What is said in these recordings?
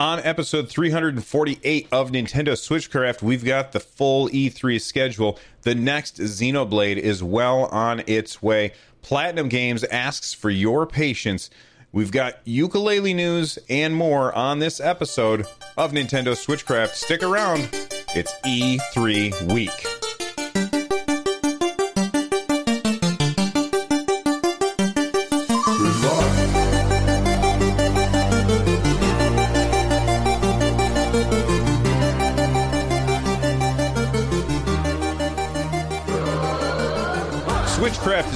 On episode 348 of Nintendo Switchcraft, we've got the full E3 schedule. The next Xenoblade is well on its way. Platinum Games asks for your patience. We've got Yooka-Laylee news and more on this episode of Nintendo Switchcraft. Stick around, it's E3 week.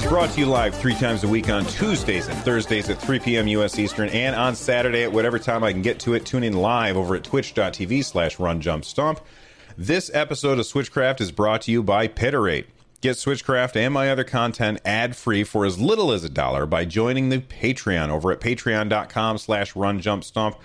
Brought to you live three times a week on Tuesdays and Thursdays at 3 p.m. U.S. Eastern, and on Saturday at whatever time I can get to it. Tune in live over at twitch.tv slash run jump stomp. This episode of Switchcraft is brought to you by Pitterate. Get Switchcraft and my other content ad-free for as little as a dollar by joining the Patreon over at patreon.com slash run jump stomp.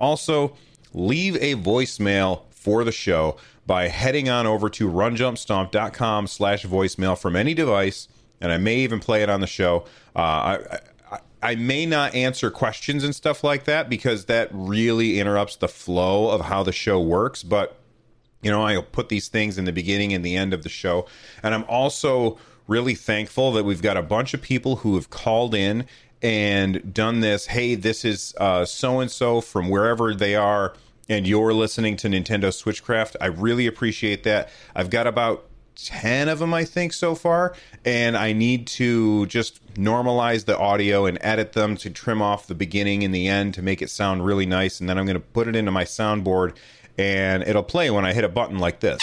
Also, leave a voicemail for the show by heading on over to runjumpstomp.com slash voicemail from any device and I may even play it on the show. Uh, I, I, I may not answer questions and stuff like that because that really interrupts the flow of how the show works. But you know, I'll put these things in the beginning and the end of the show, and I'm also really thankful that we've got a bunch of people who have called in and done this. Hey, this is so and so from wherever they are, and you're listening to Nintendo Switchcraft. I really appreciate that. I've got about 10 of them, I think, so far. And I need to just normalize the audio and edit them to trim off the beginning and the end to make it sound really nice. And then I'm going to put it into my soundboard and it'll play when I hit a button like this.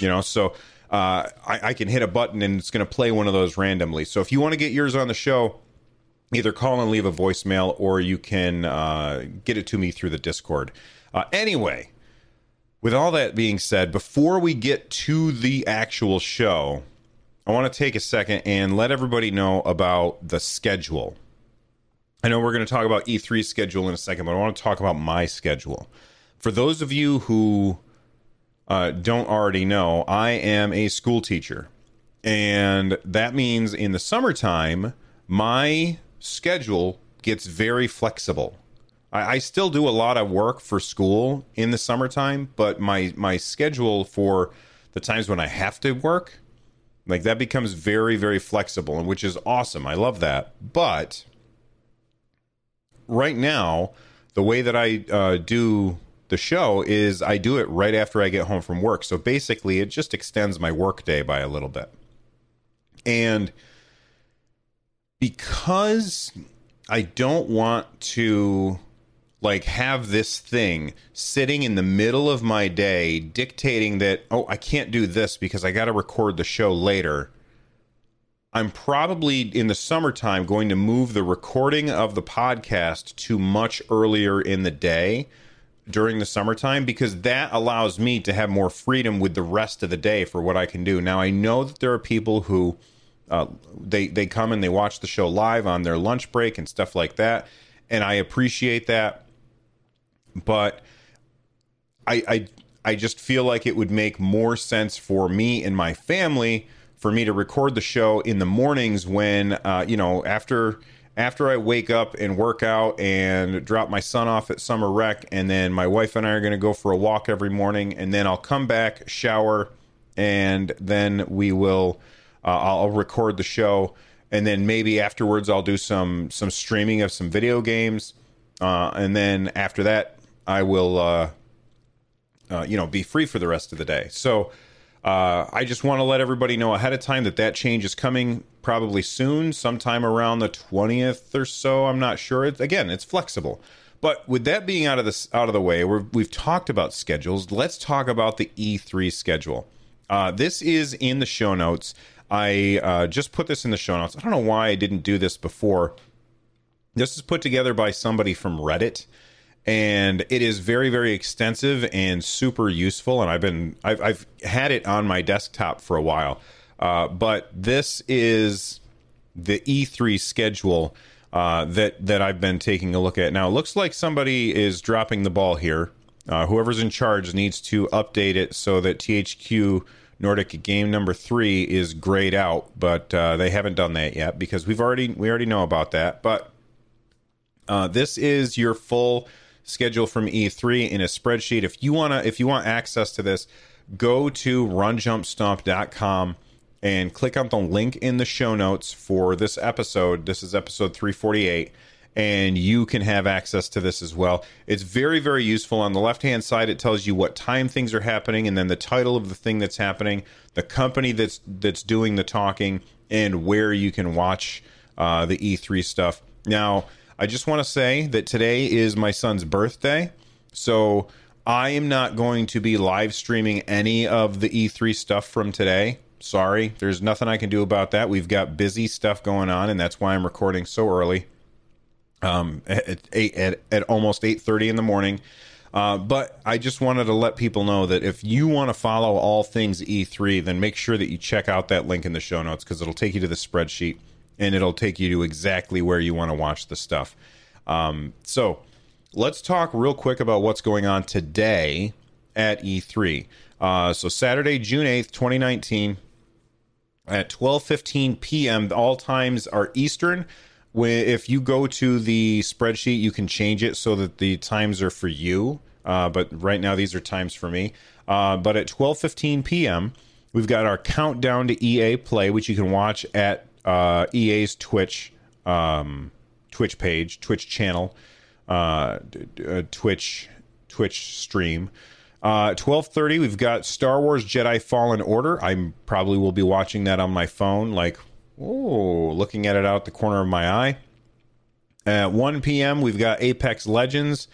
You know, so uh, I, I can hit a button and it's going to play one of those randomly. So if you want to get yours on the show, either call and leave a voicemail or you can uh, get it to me through the Discord. Uh, anyway, with all that being said, before we get to the actual show, I want to take a second and let everybody know about the schedule. I know we're going to talk about E3 schedule in a second, but I want to talk about my schedule. For those of you who uh, don't already know, I am a school teacher. And that means in the summertime, my schedule gets very flexible. I, I still do a lot of work for school in the summertime, but my my schedule for the times when I have to work, like that becomes very very flexible, and which is awesome. I love that. But right now, the way that I uh, do the show is I do it right after I get home from work. So basically, it just extends my work day by a little bit. And because I don't want to like have this thing sitting in the middle of my day dictating that oh I can't do this because I got to record the show later. I'm probably in the summertime going to move the recording of the podcast to much earlier in the day during the summertime because that allows me to have more freedom with the rest of the day for what I can do. Now I know that there are people who uh, they they come and they watch the show live on their lunch break and stuff like that, and I appreciate that but I, I I just feel like it would make more sense for me and my family for me to record the show in the mornings when uh, you know after after I wake up and work out and drop my son off at summer rec, and then my wife and I are going to go for a walk every morning, and then I'll come back, shower, and then we will uh, I'll record the show, and then maybe afterwards I'll do some some streaming of some video games, uh, and then after that I will, uh, uh, you know, be free for the rest of the day. So uh, I just want to let everybody know ahead of time that that change is coming probably soon, sometime around the twentieth or so. I'm not sure. Again, it's flexible. But with that being out of this out of the way, we have talked about schedules. Let's talk about the E3 schedule. Uh, this is in the show notes. I uh, just put this in the show notes. I don't know why I didn't do this before. This is put together by somebody from Reddit and it is very very extensive and super useful. And i've been i've, I've had it on my desktop for a while. Uh, but this is the e3 schedule uh, that that i've been taking a look at. Now it looks like somebody is dropping the ball here. Uh, whoever's in charge needs to update it so that thq nordic game number three is grayed out. But uh, they haven't done that yet because we've already we already know about that. But uh, this is your full schedule from E3 in a spreadsheet. If you wanna, if you want access to this, go to runjumpstomp.com and click on the link in the show notes for this episode. This is episode 348 and you can have access to this as well. It's very, very useful. On the left hand side, it tells you what time things are happening, and then the title of the thing that's happening, the company that's that's doing the talking, and where you can watch uh, the E3 stuff. Now, I just want to say that today is my son's birthday, so I am not going to be live streaming any of the E3 stuff from today. Sorry, there's nothing I can do about that. We've got busy stuff going on, and that's why I'm recording so early um, at, eight, at, at almost 8.30 in the morning. Uh, but I just wanted to let people know that if you want to follow all things E3, then make sure that you check out that link in the show notes because it'll take you to the spreadsheet and it'll take you to exactly where you want to watch the stuff. Um, so let's talk real quick about what's going on today at E3. Uh, so Saturday, June 8th, 2019 at 12:15 p.m. All times are Eastern if you go to the spreadsheet, you can change it so that the times are for you. Uh, but right now, these are times for me. Uh, but at 12:15 p.m., we've got our countdown to EA Play, which you can watch at uh, EA's Twitch um, Twitch page, Twitch channel, uh, uh, Twitch Twitch stream. Uh, 12:30, we've got Star Wars Jedi Fallen Order. I probably will be watching that on my phone, like Oh, looking at it out the corner of my eye. At 1 p.m., we've got Apex Legends.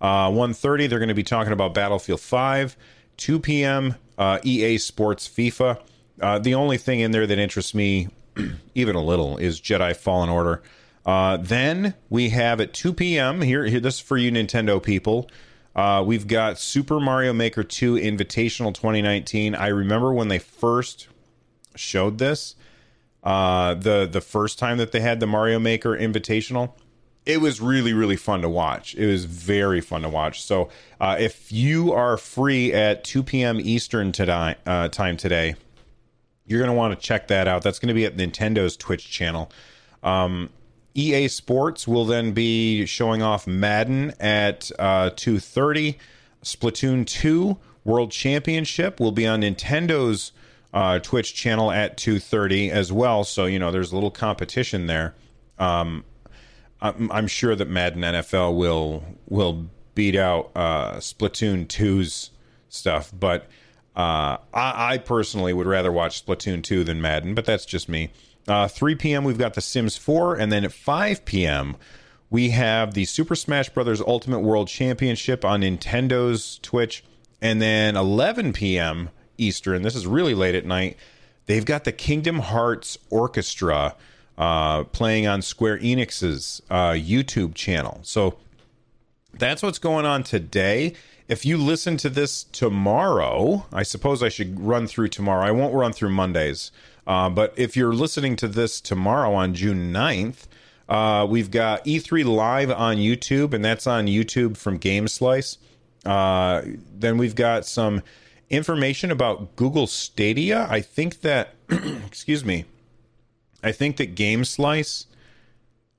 Uh, 1.30, they're going to be talking about Battlefield 5. 2 p.m., uh, EA Sports FIFA. Uh, the only thing in there that interests me even a little is Jedi Fallen Order. Uh, then we have at 2 p.m. Here, here, this is for you Nintendo people. Uh, we've got Super Mario Maker 2 Invitational 2019. I remember when they first showed this, uh, the the first time that they had the Mario Maker Invitational. It was really really fun to watch. It was very fun to watch. So uh, if you are free at 2 p.m. Eastern today, uh, time today, you're going to want to check that out. That's going to be at Nintendo's Twitch channel. Um, EA Sports will then be showing off Madden at uh, 2:30. Splatoon 2 World Championship will be on Nintendo's uh, Twitch channel at 2:30 as well. So you know, there's a little competition there. Um, I'm, I'm, sure that Madden NFL will will beat out uh, Splatoon 2's stuff, but uh, I, I, personally would rather watch Splatoon 2 than Madden. But that's just me. Uh, 3 p.m. we've got The Sims 4, and then at 5 p.m. we have the Super Smash Bros. Ultimate World Championship on Nintendo's Twitch, and then 11 p.m. Eastern. This is really late at night. They've got the Kingdom Hearts Orchestra uh, playing on Square Enix's uh, YouTube channel. So that's what's going on today. If you listen to this tomorrow, I suppose I should run through tomorrow. I won't run through Mondays. Uh, but if you're listening to this tomorrow on June 9th, uh, we've got E3 live on YouTube, and that's on YouTube from GameSlice. Uh, then we've got some information about Google Stadia. I think that, excuse me, I think that Game Slice.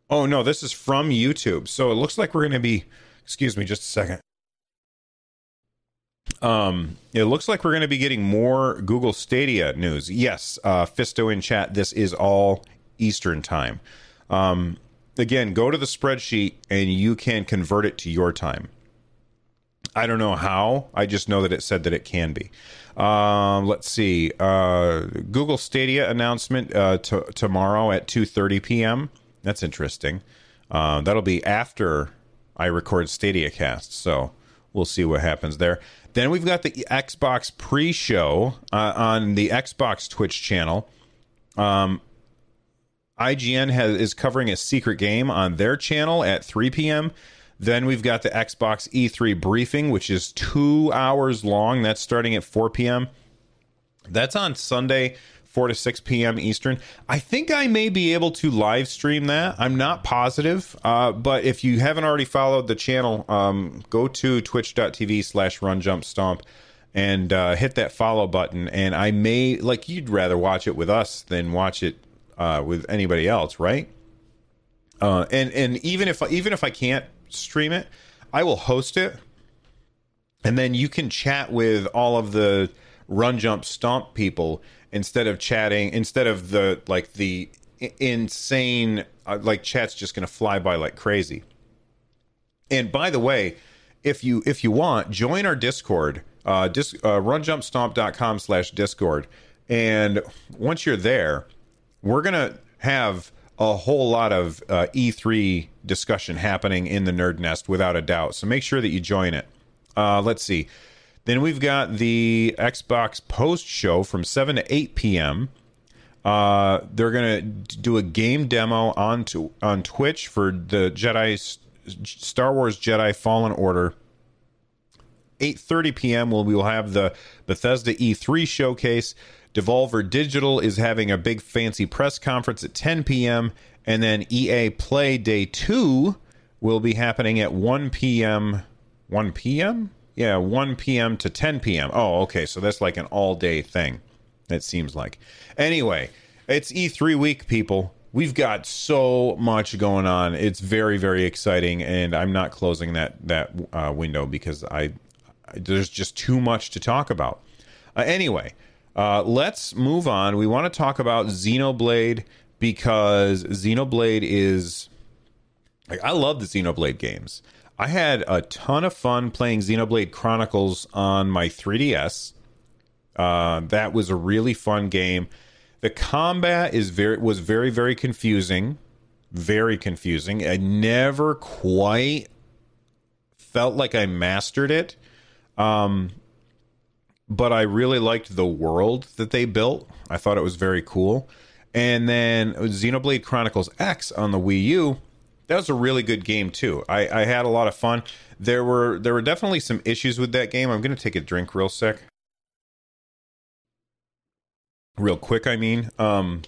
Oh no, this is from YouTube. So it looks like we're going to be. Excuse me, just a second. Um, it looks like we're going to be getting more Google Stadia news. Yes, uh, Fisto in chat. This is all Eastern time. Um, again, go to the spreadsheet and you can convert it to your time. I don't know how. I just know that it said that it can be. Um, let's see. Uh, Google Stadia announcement uh, t- tomorrow at 2:30 p.m. That's interesting. Uh, that'll be after I record Stadia cast, so we'll see what happens there. Then we've got the Xbox pre-show uh, on the Xbox Twitch channel. Um, IGN has is covering a secret game on their channel at 3 p.m. Then we've got the Xbox E3 briefing, which is two hours long. That's starting at 4 p.m. That's on Sunday, 4 to 6 p.m. Eastern. I think I may be able to live stream that. I'm not positive. Uh, but if you haven't already followed the channel, um, go to twitch.tv slash run jump stomp and uh, hit that follow button. And I may, like, you'd rather watch it with us than watch it uh, with anybody else, right? Uh, and and even if even if I can't stream it. I will host it, and then you can chat with all of the run jump stomp people instead of chatting instead of the like the insane uh, like chat's just going to fly by like crazy. And by the way, if you if you want, join our Discord, uh, dis, uh runjumpstomp.com slash Discord. And once you're there, we're gonna have a whole lot of uh, E3 discussion happening in the Nerd Nest without a doubt. So make sure that you join it. Uh, let's see. Then we've got the Xbox post show from 7 to 8 p.m. Uh, they're gonna do a game demo on to, on Twitch for the Jedi Star Wars Jedi Fallen Order. 8:30 p.m. we will have the Bethesda E3 showcase. Devolver Digital is having a big fancy press conference at 10 p.m. and then EA Play Day 2 will be happening at 1 p.m. 1 p.m. Yeah, 1 p.m. to 10 p.m. Oh, okay, so that's like an all-day thing. It seems like. Anyway, it's E3 week, people. We've got so much going on. It's very, very exciting, and I'm not closing that that uh, window because I, I, there's just too much to talk about. Uh, anyway, uh, let's move on. We want to talk about Xenoblade because Xenoblade is like I love the Xenoblade games. I had a ton of fun playing Xenoblade Chronicles on my 3DS. Uh, that was a really fun game. The combat is very was very very confusing, very confusing. I never quite felt like I mastered it. Um, but I really liked the world that they built. I thought it was very cool. And then Xenoblade Chronicles X on the Wii U, that was a really good game too. I, I had a lot of fun. There were there were definitely some issues with that game. I'm to take a drink real sick real quick. I mean, um,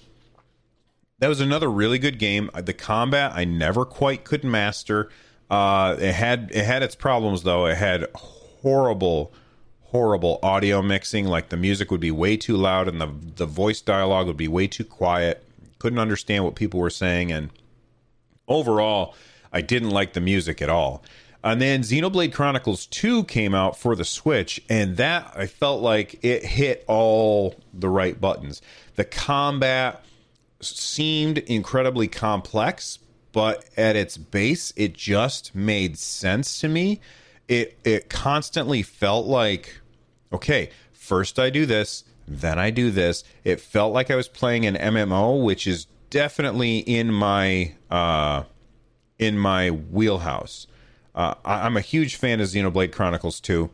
that was another really good game. The combat I never quite could master. Uh, it had it had its problems though. It had horrible, horrible audio mixing. Like the music would be way too loud and the the voice dialogue would be way too quiet. Couldn't understand what people were saying, and overall, I didn't like the music at all. And then Xenoblade Chronicles 2 came out for the Switch, and that I felt like it hit all the right buttons. The combat seemed incredibly complex, but at its base, it just made sense to me. It it constantly felt like, okay, first I do this, then I do this. It felt like I was playing an MMO, which is definitely in my uh, in my wheelhouse. Uh, I, am a huge fan of Xenoblade Chronicles 2.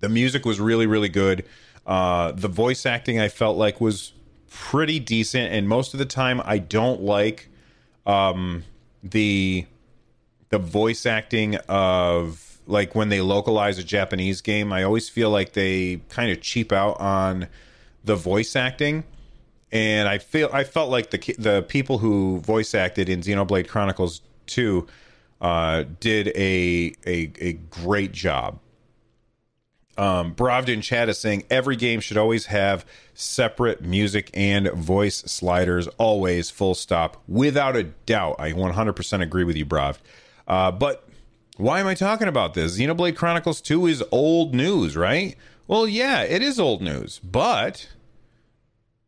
The music was really, really good. Uh, the voice acting I felt like was pretty decent, and most of the time I don't like um, the the voice acting of like when they localize a Japanese game. I always feel like they kind of cheap out on the voice acting, and I feel I felt like the the people who voice acted in Xenoblade Chronicles 2 uh, did a, a a great job. Um, Bravden Chat is saying every game should always have separate music and voice sliders, always full stop, without a doubt. I 100% agree with you, Brav. Uh, but why am I talking about this? Xenoblade Chronicles 2 is old news, right? Well, yeah, it is old news, but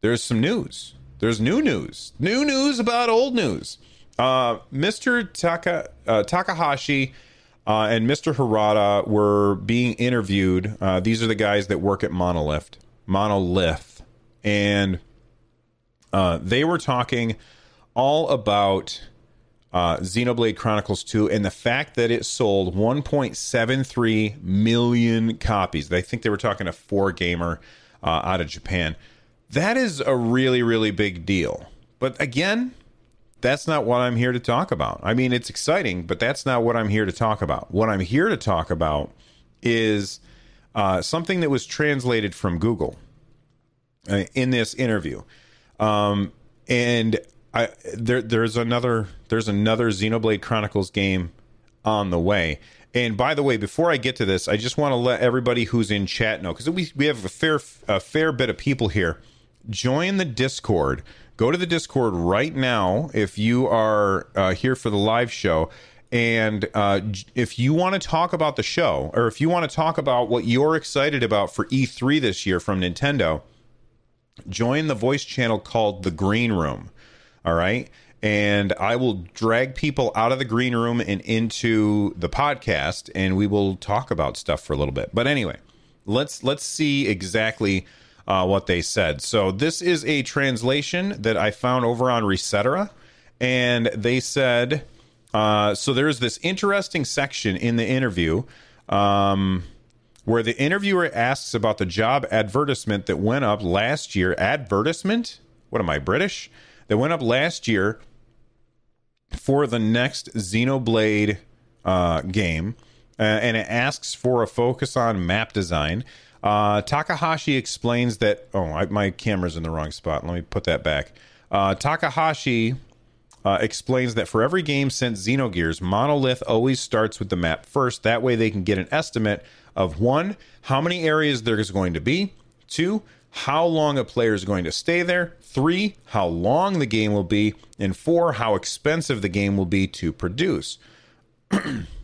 there's some news. There's new news. New news about old news. Uh, Mr. Taka, uh, Takahashi uh, and Mr. Harada were being interviewed. Uh, these are the guys that work at Monolith, Monolith, and uh, they were talking all about uh, Xenoblade Chronicles 2 and the fact that it sold 1.73 million copies. I think they were talking to 4Gamer uh, out of Japan. That is a really, really big deal. But again, that's not what I'm here to talk about. I mean, it's exciting, but that's not what I'm here to talk about. What I'm here to talk about is uh, something that was translated from Google uh, in this interview. Um, and I, there, there's another there's another Xenoblade Chronicles game on the way. And by the way, before I get to this, I just want to let everybody who's in chat know because we we have a fair a fair bit of people here. Join the Discord go to the Discord right now if you are uh, here for the live show And uh, if you want to talk about the show, or if you want to talk about what you're excited about for E3 this year from Nintendo, join the voice channel called The Green Room. All right. And I will drag people out of the green room and into the podcast, and we will talk about stuff for a little bit. But anyway, let's let's see exactly uh, what they said. So this is a translation that I found over on Resetera, and they said uh, so. There's this interesting section in the interview. Um, where the interviewer asks about the job advertisement that went up last year. Advertisement? What am I, British? That went up last year for the next Xenoblade uh, game. Uh, and it asks for a focus on map design. Uh, Takahashi explains that. Oh, I, my camera's in the wrong spot. Let me put that back. Uh, Takahashi uh, explains that for every game since Xenogears, Monolith always starts with the map first. That way they can get an estimate of one, how many areas there's going to be, two, how long a player is going to stay there, three, how long the game will be, and four, how expensive the game will be to produce.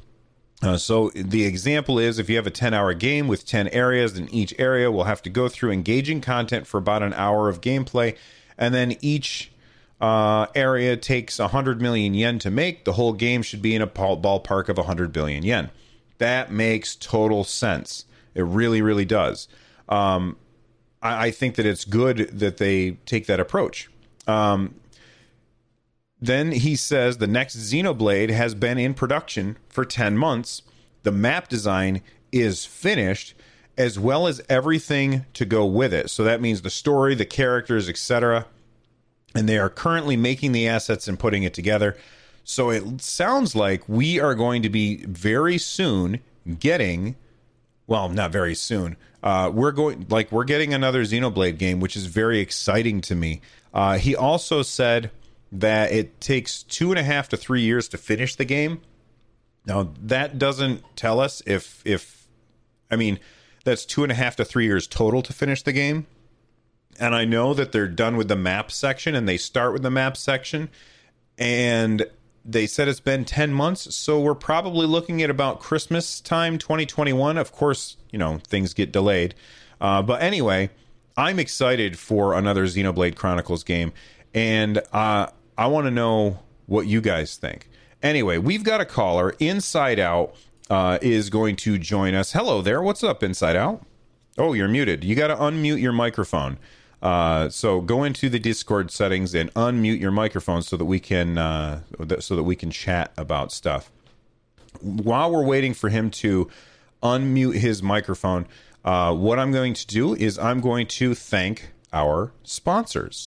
uh, so the example is if you have a 10 hour game with 10 areas, then each area will have to go through engaging content for about an hour of gameplay, and then each uh, area takes 100 million yen to make. The whole game should be in a ballpark of 100 billion yen. That makes total sense. It really, really does. Um, I, I, think that it's good that they take that approach. Um, then he says the next Xenoblade has been in production for 10 months. The map design is finished as well as everything to go with it. So that means the story, the characters, etc. And they are currently making the assets and putting it together. So it sounds like we are going to be very soon getting, well, not very soon. Uh, we're going like we're getting another Xenoblade game, which is very exciting to me. Uh, he also said that it takes two and a half to three years to finish the game. Now that doesn't tell us if if I mean that's two and a half to three years total to finish the game. And I know that they're done with the map section and they start with the map section. And they said it's been 10 months so we're probably looking at about christmas time 2021 of course you know things get delayed uh, but anyway i'm excited for another xenoblade chronicles game and uh, i want to know what you guys think. Anyway we've got a caller inside out uh, is going to join us. Hello there what's up inside out? Oh you're muted. You got to unmute your microphone. Uh, so go into the Discord settings and unmute your microphone so that we can uh, so that we can chat about stuff. While we're waiting for him to unmute his microphone, uh, what I'm going to do is I'm going to thank our sponsors.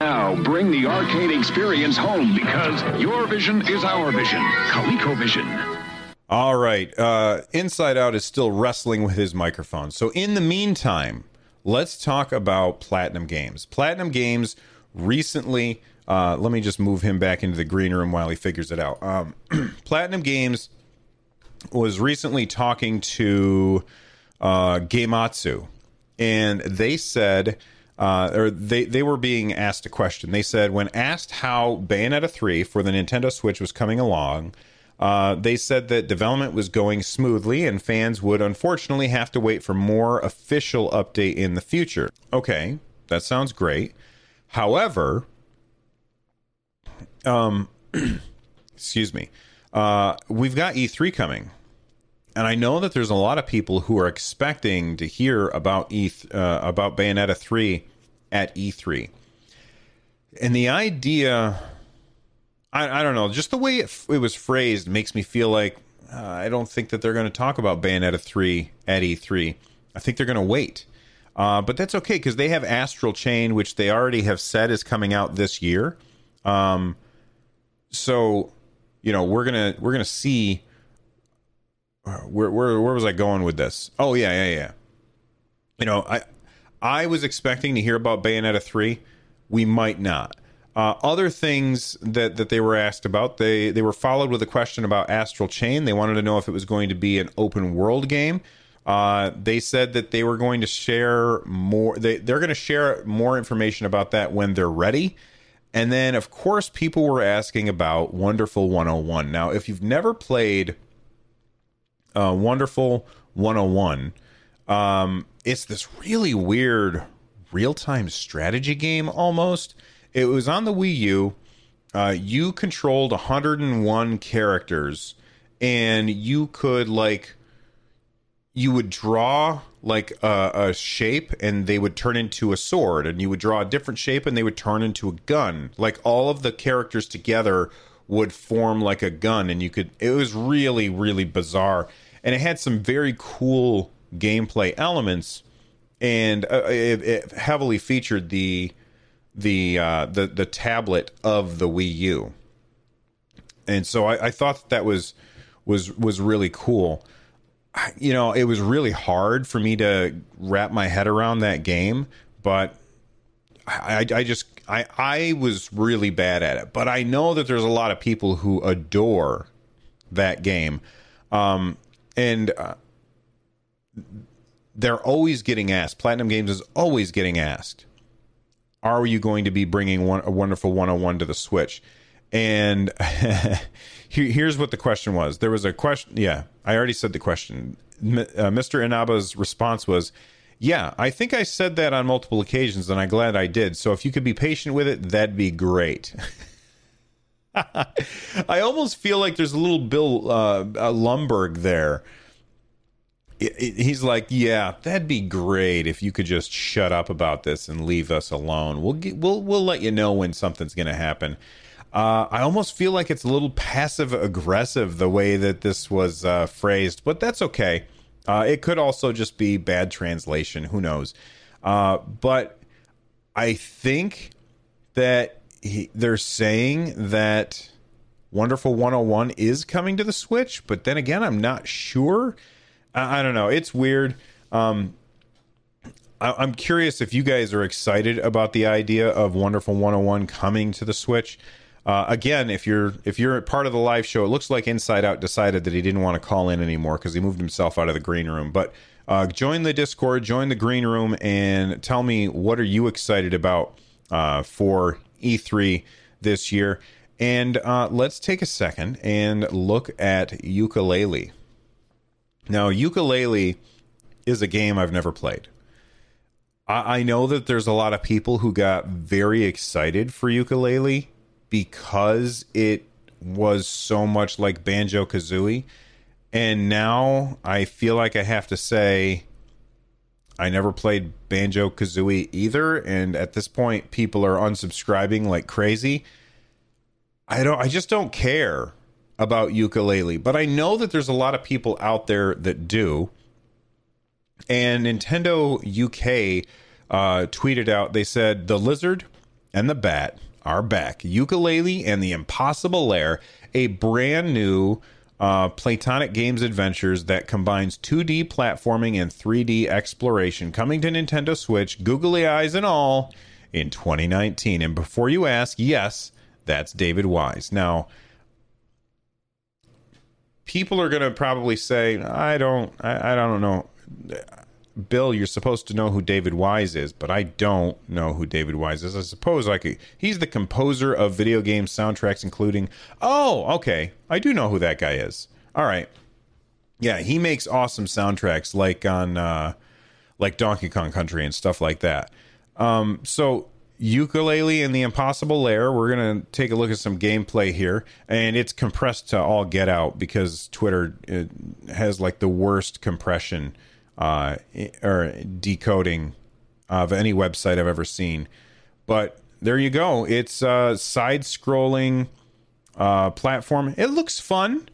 Now bring the arcade experience home because your vision is our vision. ColecoVision. All right. Uh, Inside Out is still wrestling with his microphone. So, in the meantime, let's talk about Platinum Games. Platinum Games recently, uh, let me just move him back into the green room while he figures it out. Um, Platinum Games was recently talking to uh, Gematsu, and they said uh, or they they were being asked a question. They said when asked how Bayonetta three for the Nintendo Switch was coming along, uh, they said that development was going smoothly and fans would unfortunately have to wait for more official update in the future. Okay, that sounds great. However, um, excuse me. uh, we've got E3 coming. And I know that there's a lot of people who are expecting to hear about E uh, about Bayonetta 3 at E3. And the idea, I, I don't know, just the way it, it was phrased makes me feel like uh, I don't think that they're going to talk about Bayonetta 3 at E3. I think they're going to wait. Uh, but that's okay because they have Astral Chain, which they already have said is coming out this year. Um, so, you know, we're gonna we're gonna see where where where was I going with this? Oh yeah, yeah, yeah. You know, I I was expecting to hear about Bayonetta three. We might not. Uh, other things that, that they were asked about, they they were followed with a question about Astral Chain. They wanted to know if it was going to be an open world game. Uh, they said that they were going to share more. They they're going to share more information about that when they're ready. And then, of course, people were asking about Wonderful 101. Now, if you've never played uh, Wonderful 101. Um, it's this really weird real time strategy game almost. It was on the Wii U. Uh, you controlled 101 characters, and you could, like, you would draw like a, a, shape and they would turn into a sword and you would draw a different shape and they would turn into a gun like all of the characters together would form like a gun and you could it was really really bizarre. And it had some very cool gameplay elements and uh, it, it, heavily featured the the uh, the the tablet of the Wii U. And so I, I thought that was was was really cool. You know it was really hard for me to wrap my head around that game but I, I just I I was really bad at it, but I know that there's a lot of people who adore that game, um, and uh, they're always getting asked. Platinum Games is always getting asked, "Are you going to be bringing one, a wonderful 101 to the Switch?" And here's what the question was. There was a question. Yeah, I already said the question. Uh, Mr. Inaba's response was yeah, I think I said that on multiple occasions, and I'm glad I did. So if you could be patient with it, that'd be great. I almost feel like there's a little Bill uh, Lumbergh there. It, it, he's like, yeah, that'd be great if you could just shut up about this and leave us alone. We'll get, we'll we'll let you know when something's going to happen. Uh, I almost feel like it's a little passive aggressive the way that this was uh, phrased, but that's okay. Uh, it could also just be bad translation. Who knows? Uh, but I think that he, they're saying that Wonderful 101 is coming to the Switch, but then again, I'm not sure. I, I don't know. It's weird. Um, I, am curious if you guys are excited about the idea of Wonderful 101 coming to the Switch. Uh, again, if you're if you're part of the live show, it looks like Inside Out decided that he didn't want to call in anymore because he moved himself out of the green room. But uh, join the Discord, join the green room, and tell me what are you excited about uh, for E3 this year. And uh, let's take a second and look at Yooka-Laylee. Now, Yooka-Laylee is a game I've never played. I, I know that there's a lot of people who got very excited for Yooka-Laylee because it was so much like Banjo Kazooie. And now I feel like I have to say I never played Banjo Kazooie either. And at this point, people are unsubscribing like crazy. I don't I just don't care about Yooka-Laylee, but I know that there's a lot of people out there that do. And Nintendo UK uh, tweeted out, they said, The lizard and the bat are back. Yooka-Laylee and the Impossible Lair, a brand new uh, Playtonic Games Adventures that combines 2D platforming and 3D exploration, coming to Nintendo Switch, googly eyes and all, in 2019. And before you ask, yes, that's David Wise. Now, people are going to probably say, I don't, I, I don't know. Bill, you're supposed to know who David Wise is, but I don't know who David Wise is. I suppose I could. He's the composer of video game soundtracks, including. Oh, okay. I do know who that guy is. All right. Yeah, he makes awesome soundtracks like on uh, like Donkey Kong Country and stuff like that. Um, so Yooka-Laylee and the Impossible Lair. We're gonna take a look at some gameplay here, and it's compressed to all get out because Twitter has like the worst compression uh, or decoding of any website I've ever seen. But there you go. It's a side-scrolling uh, platform. It looks fun.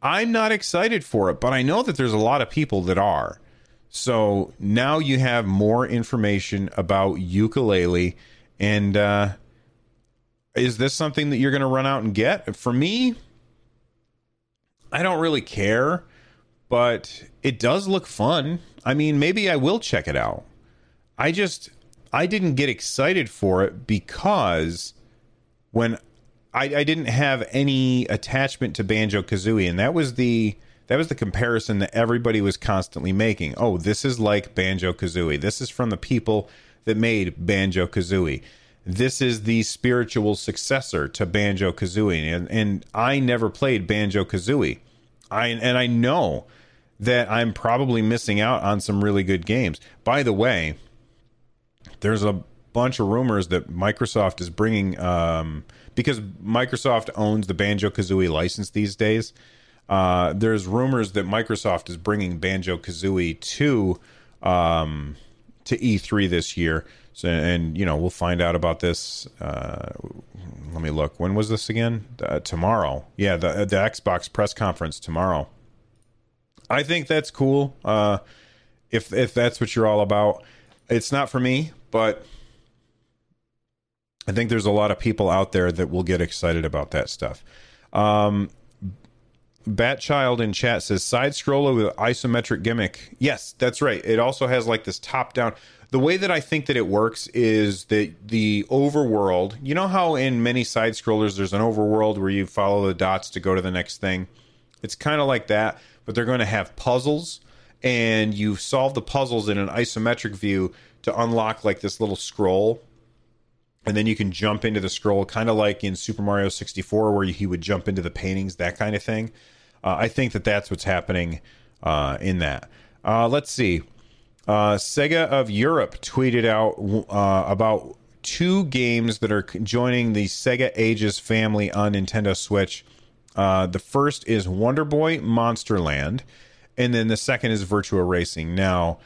I'm not excited for it, but I know that there's a lot of people that are. So now you have more information about Yooka-Laylee and uh, is this something that you're going to run out and get? For me, I don't really care, but it does look fun. I mean, maybe I will check it out. I just I didn't get excited for it because when I, I didn't have any attachment to Banjo Kazooie, and that was the that was the comparison that everybody was constantly making. Oh, this is like Banjo Kazooie. This is from the people that made Banjo Kazooie. This is the spiritual successor to Banjo Kazooie, and and I never played Banjo Kazooie. I and I know that I'm probably missing out on some really good games. By the way, there's a bunch of rumors that Microsoft is bringing um, because Microsoft owns the Banjo Kazooie license these days. Uh, there's rumors that Microsoft is bringing Banjo Kazooie to um, to E3 this year. So, and you know, we'll find out about this. Uh, let me look. When was this again? Uh, tomorrow. Yeah, the the Xbox press conference tomorrow. I think that's cool. Uh, if if that's what you're all about, it's not for me, but I think there's a lot of people out there that will get excited about that stuff. Um, Batchild in chat says side scroller with isometric gimmick. Yes, that's right. It also has like this top down. The way that I think that it works is that the overworld, you know how in many side scrollers there's an overworld where you follow the dots to go to the next thing? It's kind of like that, but they're going to have puzzles and you solve the puzzles in an isometric view to unlock like this little scroll and then you can jump into the scroll kind of like in super mario 64 where he would jump into the paintings that kind of thing uh, I think that that's what's happening uh, in that. Uh, let's see. Uh, Sega of Europe tweeted out uh, about two games that are joining the Sega Ages family on Nintendo Switch. Uh, the first is Wonder Boy Monsterland, and then the second is Virtua Racing. Now,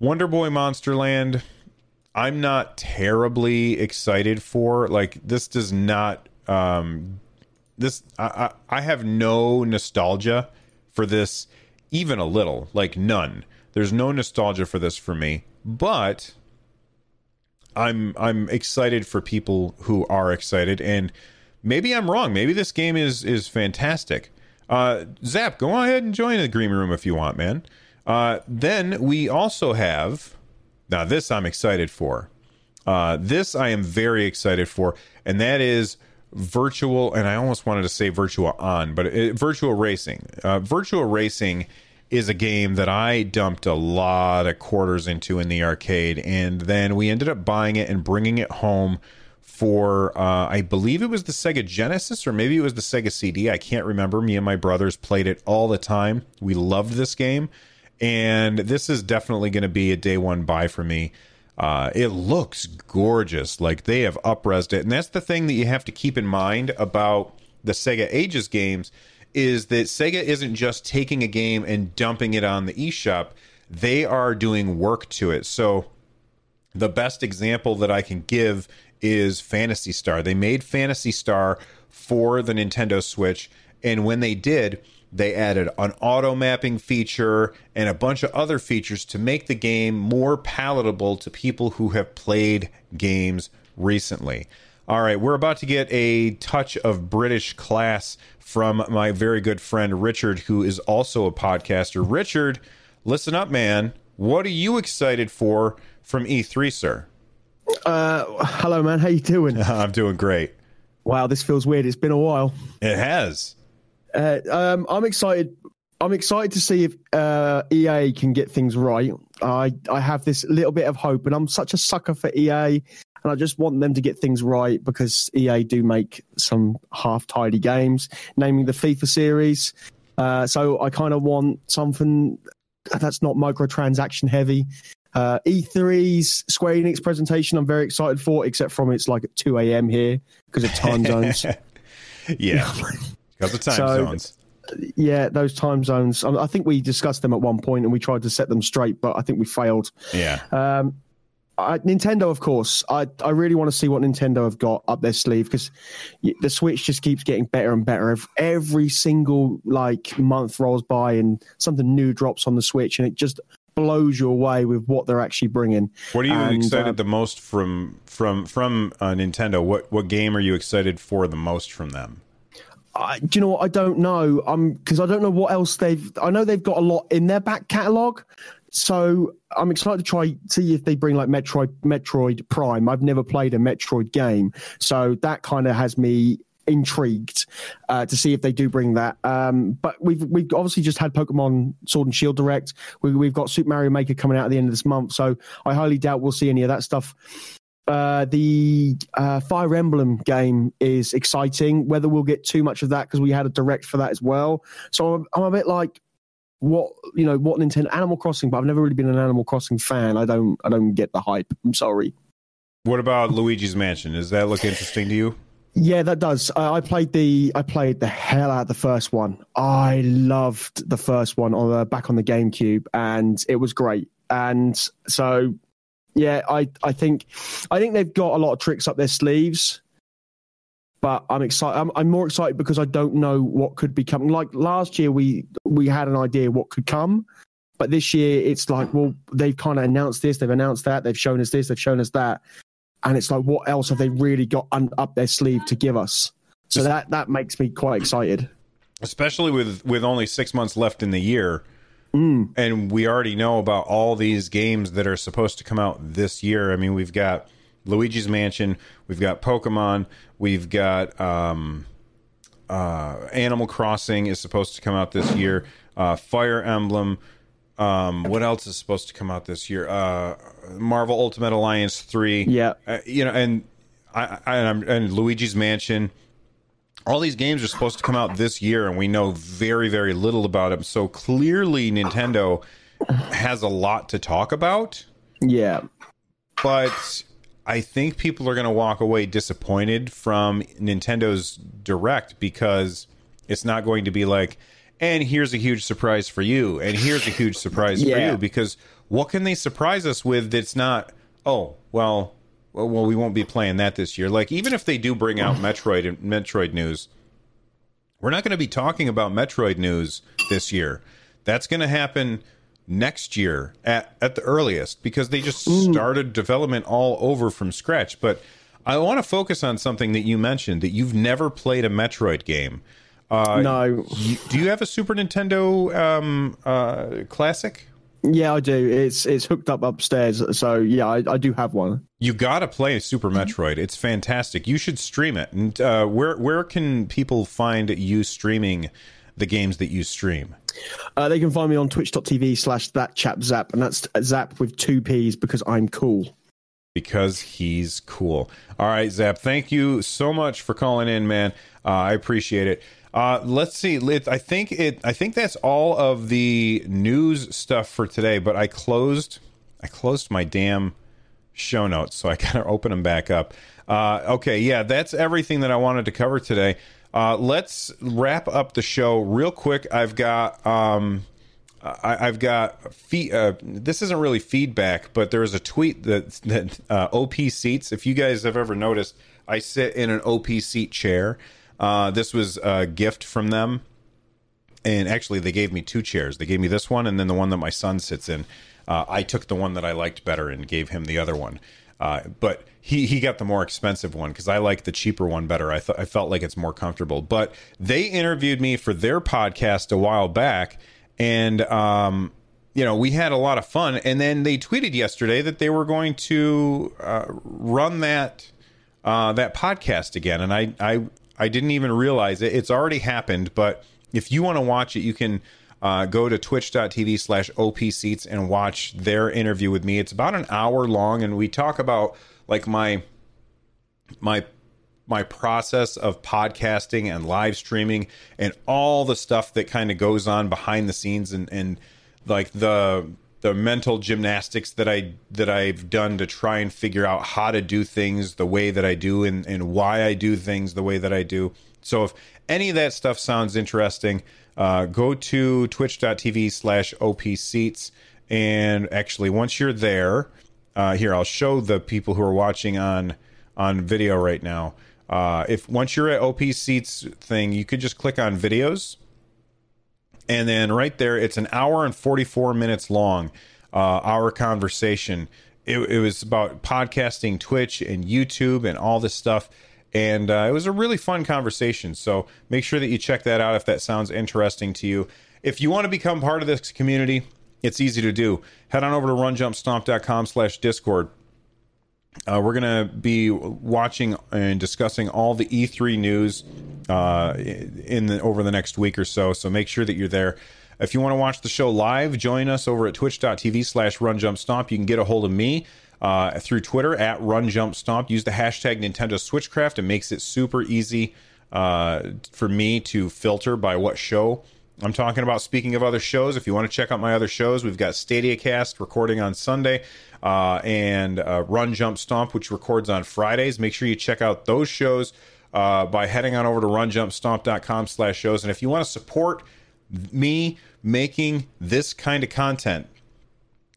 Wonder Boy Monsterland, I'm not terribly excited for. Like, this does not um, this I, I have no nostalgia for this even a little like none there's no nostalgia for this for me but i'm i'm excited for people who are excited and maybe i'm wrong. Maybe this game is is fantastic. Uh zap go ahead and join the green room if you want man. Uh then we also have now this i'm excited for. Uh this i am very excited for and that is virtual, and I almost wanted to say virtual on, but it, Virtua Racing. Uh, Virtua Racing is a game that I dumped a lot of quarters into in the arcade, and then we ended up buying it and bringing it home for uh, I believe it was the Sega Genesis or maybe it was the Sega CD. I can't remember. Me and my brothers played it all the time. We loved this game, and this is definitely going to be a day one buy for me. Uh, it looks gorgeous. Like they have upresed it. And that's the thing that you have to keep in mind about the Sega Ages games is that Sega isn't just taking a game and dumping it on the eShop. They are doing work to it. So the best example that I can give is Phantasy Star. They made Phantasy Star for the Nintendo Switch. And when they did, they added an auto mapping feature and a bunch of other features to make the game more palatable to people who have played games recently. All right, we're about to get a touch of British class from my very good friend Richard, who is also a podcaster. Richard, listen up, man. What are you excited for from E3, sir? Uh, hello, man. How you doing? I'm doing great. Wow, this feels weird. It's been a while. It has. Uh, um, I'm excited. I'm excited to see if uh, EA can get things right. I I have this little bit of hope, and I'm such a sucker for EA, and I just want them to get things right because EA do make some half tidy games, naming the FIFA series. Uh, so I kind of want something that's not microtransaction heavy. Uh, E3's Square Enix presentation, I'm very excited for, except from it's like at 2 a.m. here because of time zones. yeah, because of time So- zones. yeah, those time zones. I I think we discussed them at one point and we tried to set them straight, but I think we failed. Yeah. Um, I, Nintendo, of course. I, I really want to see what Nintendo have got up their sleeve because the Switch just keeps getting better and better. Ev- Every single like month rolls by and something new drops on the Switch, and it just blows you away with what they're actually bringing. What are you And, excited uh, the most from from from uh, Nintendo? What what game are you excited for the most from them? I, do you know what? I don't know. Um, because I don't know what else they've. I know they've got a lot in their back catalog, so I'm excited to try see if they bring like Metroid, Metroid Prime. I've never played a Metroid game, so that kind of has me intrigued uh, to see if they do bring that. Um, but we've we've obviously just had Pokemon Sword and Shield Direct. We, we've got Super Mario Maker coming out at the end of this month, so I highly doubt we'll see any of that stuff. Uh, the uh, Fire Emblem game is exciting. Whether we'll get too much of that because we had a direct for that as well. So I'm, I'm a bit like, what you know, what Nintendo Animal Crossing, but I've never really been an Animal Crossing fan. I don't, I don't get the hype. I'm sorry. What about Luigi's Mansion? Does that look interesting to you? Yeah, that does. I, I played the, I played the hell out of the first one. I loved the first one on the back on the GameCube, and it was great. And so, yeah, I, I think, I think they've got a lot of tricks up their sleeves. But I'm excited. I'm, I'm more excited because I don't know what could be coming. Like last year, we we had an idea what could come, but this year it's like, well, they've kind of announced this, they've announced that, they've shown us this, they've shown us that, and it's like, what else have they really got un- up their sleeve to give us? So that that makes me quite excited. Especially with with only six months left in the year, and we already know about all these games that are supposed to come out this year. I mean, we've got Luigi's Mansion, we've got Pokemon, we've got um, uh, Animal Crossing is supposed to come out this year. Uh, Fire Emblem. Um, what else is supposed to come out this year? Uh, Marvel Ultimate Alliance three. Yeah. uh, you know, and I, I and, I'm, and Luigi's Mansion. All these games are supposed to come out this year, and we know very, very little about them. So clearly, Nintendo has a lot to talk about Yeah, but I think people are going to walk away disappointed from Nintendo's Direct because it's not going to be like, and here's a huge surprise for you, and here's a huge surprise for you. Because what can they surprise us with that's not, oh, well, well, well, we won't be playing that this year. Like, even if they do bring out Metroid and Metroid news, we're not going to be talking about Metroid news this year. That's going to happen next year at, at the earliest because they just mm. started development all over from scratch. But I want to focus on something that you mentioned that you've never played a Metroid game. Uh, no, you- do you have a Super Nintendo um, uh, Classic? yeah, I do. It's it's hooked up upstairs, so yeah, I, I do have one. You got to play Super Metroid. It's fantastic. You should stream it. And uh, where where can people find you streaming the games that you stream? Uh, they can find me on twitch.tv slash that chap zap, and that's zap with two P's because I'm cool. because he's cool. All right, Zap, thank you so much for calling in, man. Uh, I appreciate it. Uh, let's see. Let- I think it. I think that's all of the news stuff for today. But I closed. I closed my damn show notes, so I gotta open them back up. Uh, okay, yeah, that's everything that I wanted to cover today. Uh, let's wrap up the show real quick. I've got. Um, I, I've got fee- uh, this isn't really feedback, but there was a tweet that that uh, OP seats. If you guys have ever noticed, I sit in an OP seat chair. Uh, this was a gift from them, and actually they gave me two chairs. They gave me this one and then the one that my son sits in. Uh, I took the one that I liked better and gave him the other one. Uh, but he, he got the more expensive one because I like the cheaper one better. I thought I felt like it's more comfortable. But they interviewed me for their podcast a while back, and um, you know we had a lot of fun. And then they tweeted yesterday that they were going to uh, run that uh, that podcast again, and I I I didn't even realize it. It's already happened, but if you want to watch it, you can uh, go to twitch.tv slash op seats and watch their interview with me. It's about an hour long, and we talk about like my my my process of podcasting and live streaming and all the stuff that kind of goes on behind the scenes and and like the the mental gymnastics that I that I've done to try and figure out how to do things the way that I do and, and why I do things the way that I do. So if any of that stuff sounds interesting, uh, go to twitch.tv slash opseats. And actually, once you're there, uh, here, I'll show the people who are watching on on video right now. Uh, if once you're at OP Seats thing, you could just click on videos and then right there it's an hour and 44 minutes long uh, our conversation. It, it, was about podcasting twitch and youtube and all this stuff. And uh, it was a really fun conversation. So make sure that you check that out if that sounds interesting to you. If you want to become part of this community it's easy to do. Head on over to runjumpstomp.com slash discord uh, we're going to be watching and discussing all the E3 news uh, in the, over the next week or so. So make sure that you're there. If you want to watch the show live, join us over at twitch.tv slash runjumpstomp. You can get a hold of me uh, through Twitter at runjumpstomp. Use the hashtag Nintendo Switchcraft. It makes it super easy uh, for me to filter by what show I'm talking about. Speaking of other shows, if you want to check out my other shows, we've got Stadia Cast recording on Sunday uh, and uh, Run Jump Stomp, which records on Fridays. Make sure you check out those shows uh, by heading on over to runjumpstomp.com slash shows. And if you want to support me making this kind of content,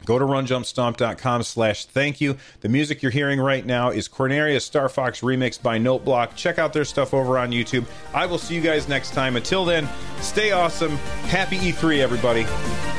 Go to runjumpstomp.com slash thank you. The music you're hearing right now is Corneria Star Fox remixed by Noteblock. Check out their stuff over on YouTube. I will see you guys next time. Until then, stay awesome. Happy E3, everybody.